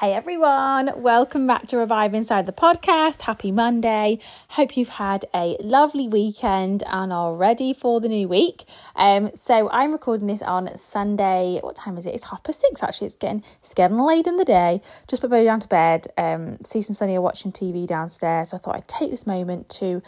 Hey everyone, welcome back to Revive Inside the podcast. Happy Monday. Hope you've had a lovely weekend and are ready for the new week. Um, so I'm recording this on Sunday. What time is it? It's half past six actually. It's getting it's getting late in the day. Just put Bo down to bed. Um, Cease and Sunny are watching TV downstairs. So I thought I'd take this moment to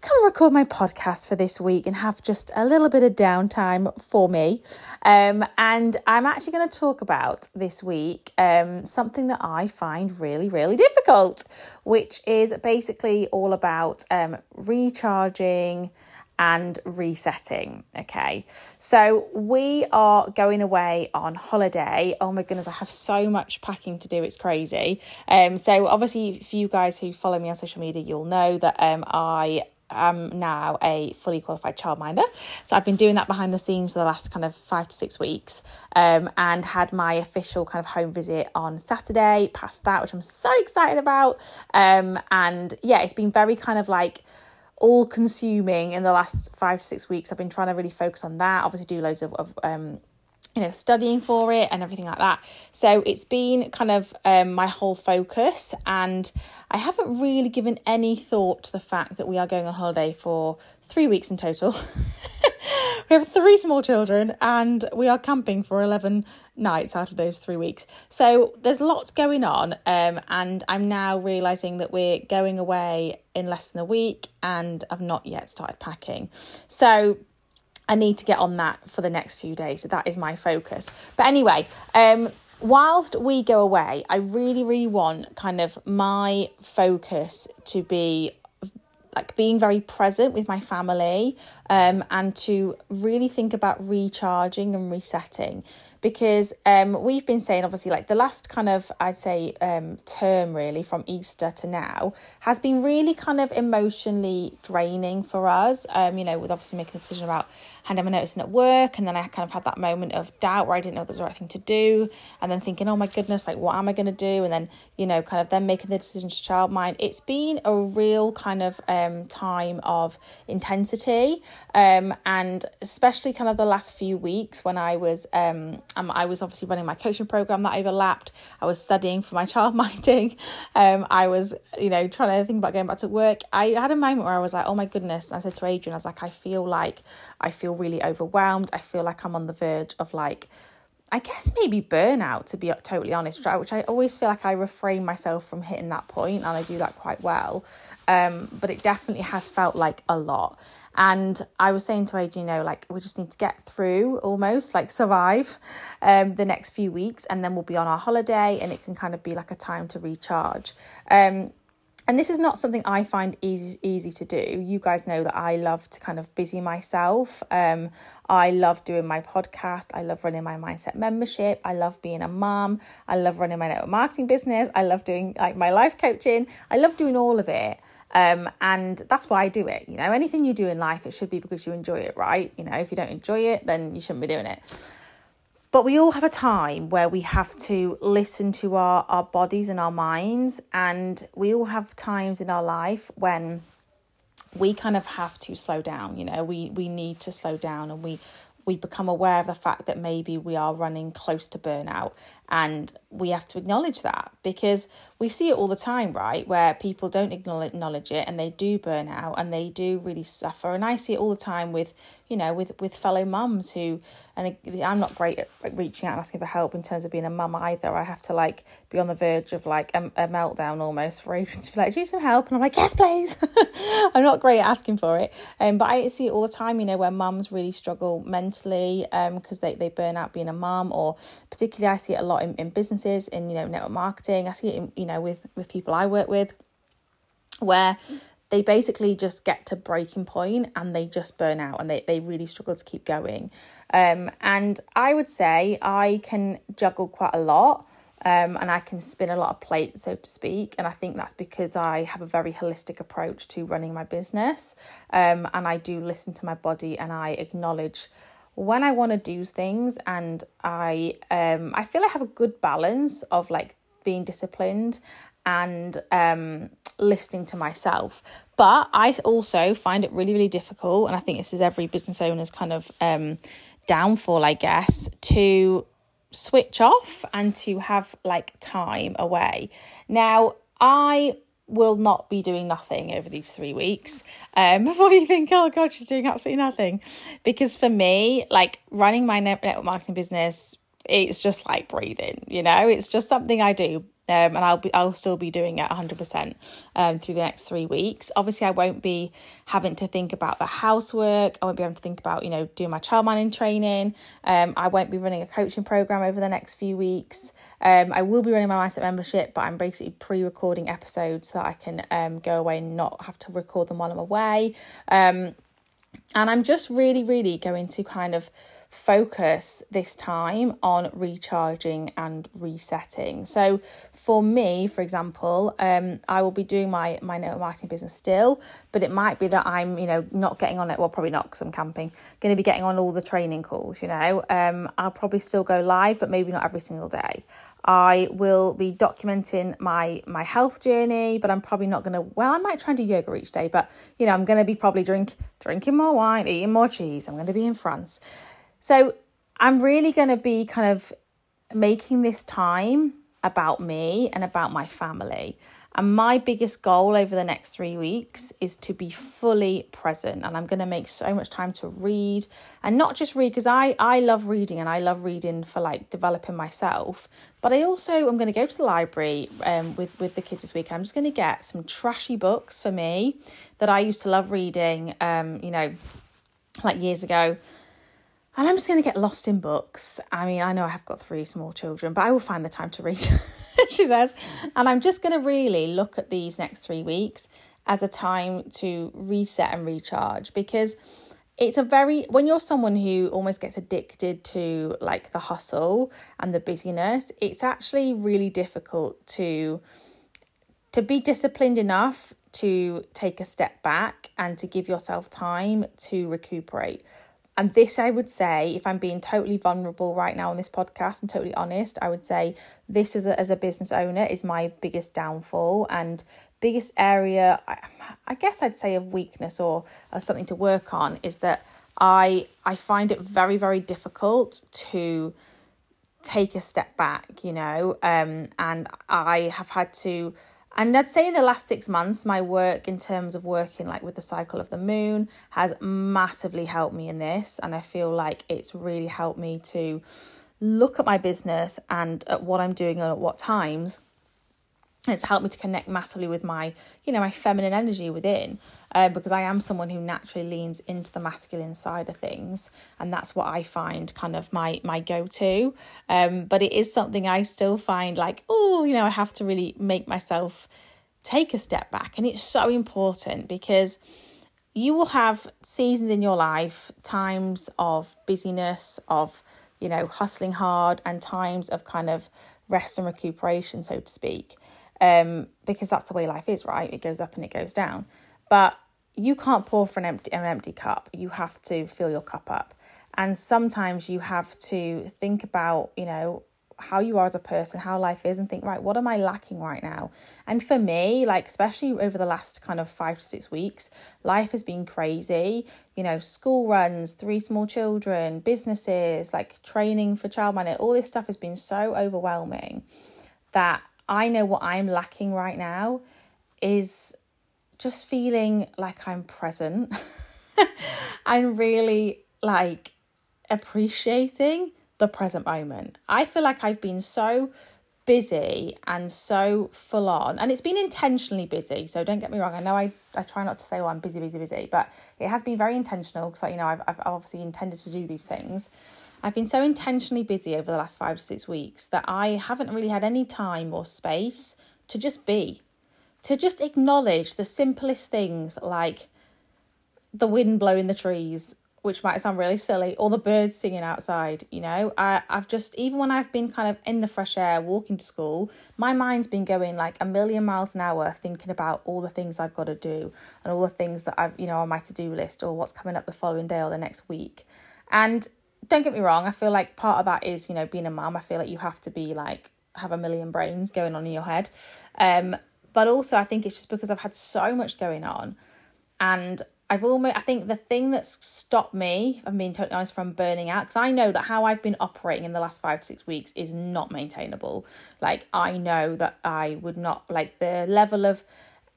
come record my podcast for this week and have just a little bit of downtime for me. Um, and I'm actually going to talk about this week um, something that I find really, really difficult, which is basically all about um, recharging and resetting. Okay, so we are going away on holiday. Oh my goodness, I have so much packing to do, it's crazy. Um, so, obviously, for you guys who follow me on social media, you'll know that um, I am now a fully qualified childminder. So I've been doing that behind the scenes for the last kind of five to six weeks um, and had my official kind of home visit on Saturday, past that, which I'm so excited about. Um, and yeah, it's been very kind of like all consuming in the last five to six weeks. I've been trying to really focus on that, obviously, do loads of, of um, you know studying for it and everything like that. So it's been kind of um, my whole focus and i haven't really given any thought to the fact that we are going on holiday for three weeks in total. We have three small children and we are camping for 11 nights out of those three weeks. So there's lots going on um, and i'm now realizing that we're going away in less than a week and i've not yet started packing. So I need to get on that for the next few days. So that is my focus. But anyway, um, whilst we go away, I really, really want kind of my focus to be like being very present with my family um, and to really think about recharging and resetting because um, we've been saying obviously like the last kind of i'd say um, term really from easter to now has been really kind of emotionally draining for us. Um, you know with obviously making a decision about handing my notice in at work and then i kind of had that moment of doubt where i didn't know the right thing to do and then thinking oh my goodness like what am i going to do? And then you know kind of then making the decision to child childmind it's been a real kind of um, time of intensity um, and especially kind of the last few weeks when i was um, um, I was obviously running my coaching program that overlapped. I was studying for my childminding. Um, I was, you know, trying to think about going back to work. I had a moment where I was like, oh my goodness. I said to Adrian, I was like, I feel like I feel really overwhelmed. I feel like I'm on the verge of like, I guess maybe burnout, to be totally honest, which I, which I always feel like I refrain myself from hitting that point, and I do that quite well. Um, but it definitely has felt like a lot. And I was saying to Adrian, you know, like we just need to get through almost like survive um, the next few weeks and then we'll be on our holiday and it can kind of be like a time to recharge. Um, and this is not something I find easy easy to do. You guys know that I love to kind of busy myself. Um, I love doing my podcast. I love running my mindset membership. I love being a mom. I love running my network marketing business. I love doing like my life coaching. I love doing all of it. Um, and that's why I do it. You know, anything you do in life, it should be because you enjoy it, right? You know, if you don't enjoy it, then you shouldn't be doing it. But we all have a time where we have to listen to our, our bodies and our minds. And we all have times in our life when we kind of have to slow down. You know, we, we need to slow down and we, we become aware of the fact that maybe we are running close to burnout and we have to acknowledge that because we see it all the time, right? Where people don't acknowledge it and they do burn out and they do really suffer. And I see it all the time with, you know, with, with fellow mums who, and I'm not great at reaching out and asking for help in terms of being a mum either. I have to like be on the verge of like a, a meltdown almost for Adrian to be like, do you need some help? And I'm like, yes, please. I'm not great at asking for it. Um, but I see it all the time, you know, where mums really struggle mentally um, because they, they burn out being a mum or particularly I see it a lot in, in businesses, in you know network marketing. I see it in, you know with with people I work with, where they basically just get to breaking point and they just burn out and they, they really struggle to keep going. Um, and I would say I can juggle quite a lot. Um, and I can spin a lot of plates, so to speak. And I think that's because I have a very holistic approach to running my business. Um, and I do listen to my body and I acknowledge when I want to do things and I um I feel I have a good balance of like being disciplined and um listening to myself. But I also find it really, really difficult, and I think this is every business owner's kind of um downfall, I guess, to switch off and to have like time away. Now, I will not be doing nothing over these three weeks um, before you think, oh God, she's doing absolutely nothing. Because for me, like running my network marketing business, it's just like breathing, you know, it's just something I do um, and I'll be I'll still be doing it 100% um, through the next three weeks. Obviously, I won't be having to think about the housework. I won't be having to think about you know doing my child minding training. Um, I won't be running a coaching program over the next few weeks. Um, I will be running my mindset membership, but I'm basically pre-recording episodes so that I can um, go away and not have to record them while I'm away. Um, and I'm just really, really going to kind of focus this time on recharging and resetting. So for me, for example, um, I will be doing my my marketing business still, but it might be that I'm you know not getting on it. Well, probably not because I'm camping. Going to be getting on all the training calls. You know, um, I'll probably still go live, but maybe not every single day. I will be documenting my my health journey, but I'm probably not gonna. Well, I might try and do yoga each day, but you know, I'm gonna be probably drink drinking more wine, eating more cheese. I'm gonna be in France. So I'm really going to be kind of making this time about me and about my family. And my biggest goal over the next three weeks is to be fully present. And I'm going to make so much time to read and not just read because I, I love reading and I love reading for like developing myself. But I also, I'm going to go to the library um, with, with the kids this week. I'm just going to get some trashy books for me that I used to love reading, um, you know, like years ago and I'm just going to get lost in books. I mean, I know I have got three small children, but I will find the time to read, she says. And I'm just going to really look at these next three weeks as a time to reset and recharge because it's a very when you're someone who almost gets addicted to like the hustle and the busyness it's actually really difficult to to be disciplined enough to take a step back and to give yourself time to recuperate and this, I would say, if I'm being totally vulnerable right now on this podcast and totally honest, I would say this as a, as a business owner is my biggest downfall and biggest area, I, I guess I'd say, of weakness or, or something to work on is that I I find it very very difficult to take a step back, you know, um, and I have had to and I'd say in the last six months, my work in terms of working like with the cycle of the moon has massively helped me in this. And I feel like it's really helped me to look at my business and at what I'm doing and at what times it's helped me to connect massively with my you know my feminine energy within uh, because i am someone who naturally leans into the masculine side of things and that's what i find kind of my my go-to. Um, but it is something i still find like oh you know i have to really make myself take a step back and it's so important because you will have seasons in your life times of busyness of you know hustling hard and times of kind of rest and recuperation so to speak um, because that's the way life is, right? It goes up and it goes down. But you can't pour from an empty, an empty cup. You have to fill your cup up. And sometimes you have to think about, you know, how you are as a person, how life is, and think, right, what am I lacking right now? And for me, like, especially over the last kind of five to six weeks, life has been crazy. You know, school runs, three small children, businesses, like training for child all this stuff has been so overwhelming that I know what I'm lacking right now is just feeling like I'm present. I'm really like appreciating the present moment. I feel like I've been so busy and so full on and it's been intentionally busy so don't get me wrong i know i, I try not to say oh i'm busy busy busy but it has been very intentional because you know I've, I've obviously intended to do these things I've been so intentionally busy over the last five to six weeks that I haven't really had any time or space to just be, to just acknowledge the simplest things like the wind blowing the trees, which might sound really silly, or the birds singing outside. You know, I, I've just, even when I've been kind of in the fresh air walking to school, my mind's been going like a million miles an hour thinking about all the things I've got to do and all the things that I've, you know, on my to do list or what's coming up the following day or the next week. And don't get me wrong, I feel like part of that is, you know, being a mum. I feel like you have to be like have a million brains going on in your head. Um, but also I think it's just because I've had so much going on and I've almost, I think the thing that's stopped me, I'm being totally honest, from burning out, because I know that how I've been operating in the last five to six weeks is not maintainable. Like, I know that I would not, like, the level of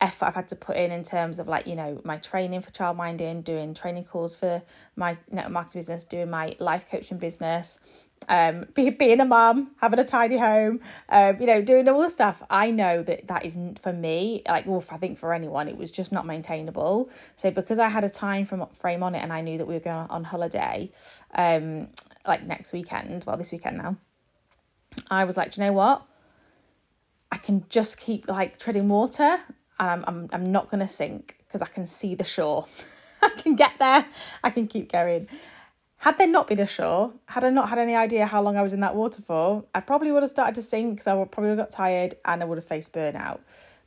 effort I've had to put in in terms of like you know my training for childminding, doing training calls for my network marketing business, doing my life coaching business, um, be, being a mum, having a tidy home, um, you know, doing all the stuff. I know that that isn't for me. Like, well, I think for anyone, it was just not maintainable. So because I had a time from frame on it, and I knew that we were going on holiday, um, like next weekend, well, this weekend now, I was like, do you know what? I can just keep like treading water and I'm, I'm, I'm not going to sink because I can see the shore. I can get there, I can keep going. Had there not been a shore, had I not had any idea how long I was in that water for, I probably would have started to sink because I would probably have got tired and I would have faced burnout.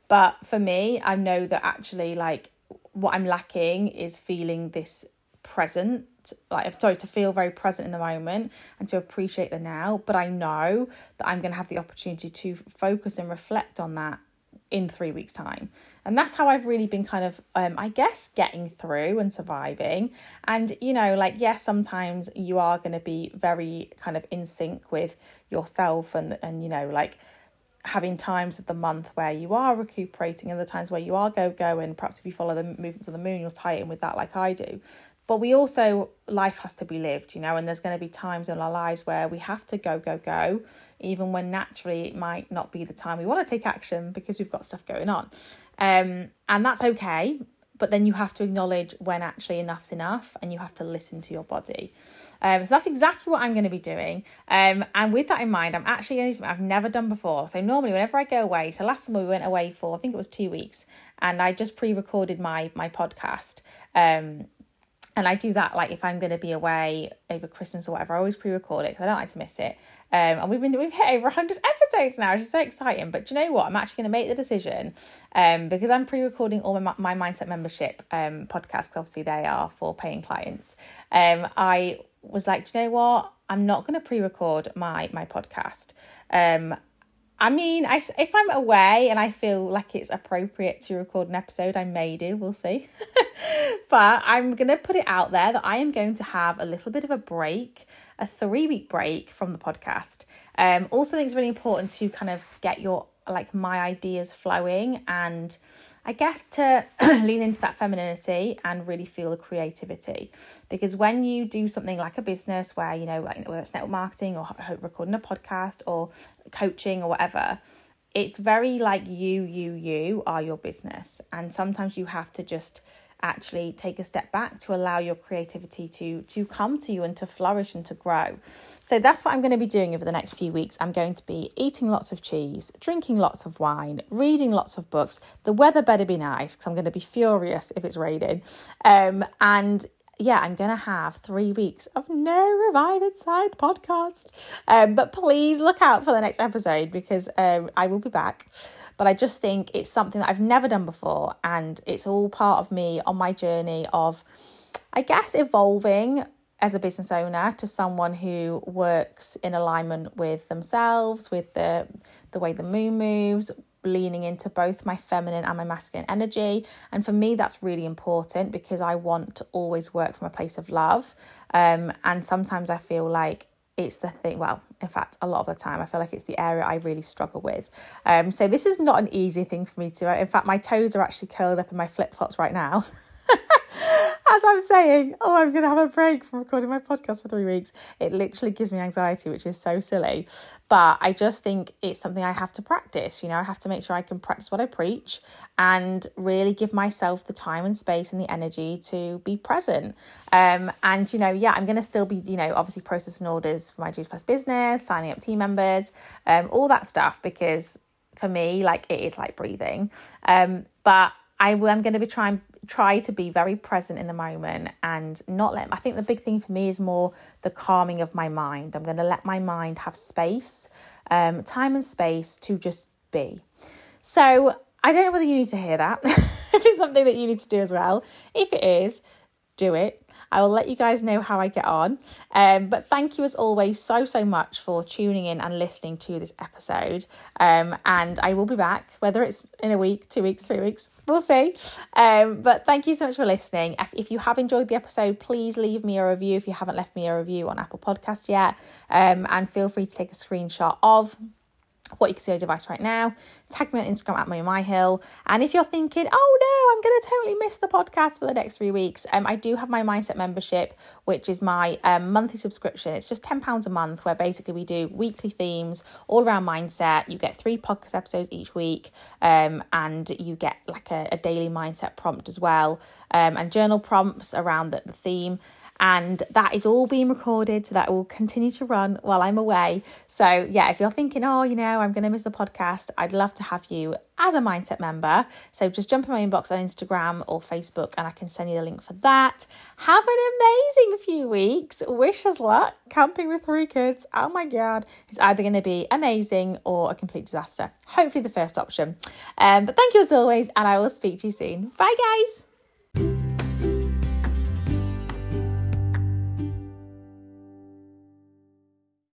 But for me, I know that actually, like, what I'm lacking is feeling this present like sorry to feel very present in the moment and to appreciate the now but i know that i'm going to have the opportunity to focus and reflect on that in three weeks' time. And that's how I've really been kind of, um, I guess, getting through and surviving. And, you know, like, yes, sometimes you are going to be very kind of in sync with yourself and, and, you know, like, having times of the month where you are recuperating and the times where you are go go and perhaps if you follow the movements of the moon you'll tie it in with that like I do but we also life has to be lived you know and there's going to be times in our lives where we have to go go go even when naturally it might not be the time we want to take action because we've got stuff going on. Um, and that's okay but then you have to acknowledge when actually enough's enough and you have to listen to your body. Um, so that's exactly what i'm going to be doing. Um, and with that in mind i'm actually going to do something i've never done before. So normally whenever i go away so last summer we went away for i think it was two weeks and i just pre-recorded my my podcast um, and I do that like if I'm going to be away over Christmas or whatever. I always pre-record it because I don't like to miss it. Um, and we've been we've hit over hundred episodes now, which is so exciting. But do you know what? I'm actually going to make the decision um, because I'm pre-recording all my my mindset membership um podcasts. Obviously, they are for paying clients. Um, I was like, do you know what? I'm not going to pre-record my my podcast. Um, I mean, I, if I'm away and I feel like it's appropriate to record an episode, I may do, we'll see. but I'm going to put it out there that I am going to have a little bit of a break, a three week break from the podcast. Um, also, I think it's really important to kind of get your like my ideas flowing and I guess to lean into that femininity and really feel the creativity. Because when you do something like a business where, you know, whether it's network marketing or recording a podcast or coaching or whatever, it's very like you, you, you are your business. And sometimes you have to just actually take a step back to allow your creativity to to come to you and to flourish and to grow. So that's what I'm going to be doing over the next few weeks. I'm going to be eating lots of cheese, drinking lots of wine, reading lots of books. The weather better be nice because I'm going to be furious if it's raining. Um, and yeah, I'm going to have three weeks of no Revive Inside podcast. Um, but please look out for the next episode because um, I will be back. But I just think it's something that I've never done before. And it's all part of me on my journey of, I guess, evolving as a business owner to someone who works in alignment with themselves, with the the way the moon moves, leaning into both my feminine and my masculine energy. And for me, that's really important because I want to always work from a place of love. Um, and sometimes I feel like it's the thing, well, in fact, a lot of the time, I feel like it's the area I really struggle with. Um, so this is not an easy thing for me to. In fact, my toes are actually curled up in my flip flops right now. as I'm saying, oh, I'm going to have a break from recording my podcast for three weeks, it literally gives me anxiety, which is so silly. But I just think it's something I have to practice. You know, I have to make sure I can practice what I preach and really give myself the time and space and the energy to be present. Um, and, you know, yeah, I'm going to still be, you know, obviously processing orders for my Juice Plus business, signing up team members, um, all that stuff, because for me, like, it is like breathing. Um, but I, am going to be trying try to be very present in the moment and not let I think the big thing for me is more the calming of my mind. I'm going to let my mind have space, um, time and space to just be. So I don't know whether you need to hear that. if it's something that you need to do as well. If it is, do it. I will let you guys know how I get on. Um, but thank you as always so, so much for tuning in and listening to this episode. Um, and I will be back, whether it's in a week, two weeks, three weeks, we'll see. Um, but thank you so much for listening. If you have enjoyed the episode, please leave me a review if you haven't left me a review on Apple Podcast yet. Um, and feel free to take a screenshot of what you can see on your device right now. Tag me on Instagram at my Hill. And if you're thinking, oh no, I'm going to totally miss the podcast for the next three weeks, um, I do have my Mindset membership, which is my um, monthly subscription. It's just £10 a month, where basically we do weekly themes all around mindset. You get three podcast episodes each week, um, and you get like a, a daily mindset prompt as well, um, and journal prompts around the, the theme and that is all being recorded so that will continue to run while I'm away. So, yeah, if you're thinking, oh, you know, I'm going to miss the podcast, I'd love to have you as a Mindset member. So, just jump in my inbox on Instagram or Facebook and I can send you the link for that. Have an amazing few weeks. Wish us luck camping with three kids. Oh my God, it's either going to be amazing or a complete disaster. Hopefully, the first option. Um, but thank you as always, and I will speak to you soon. Bye, guys.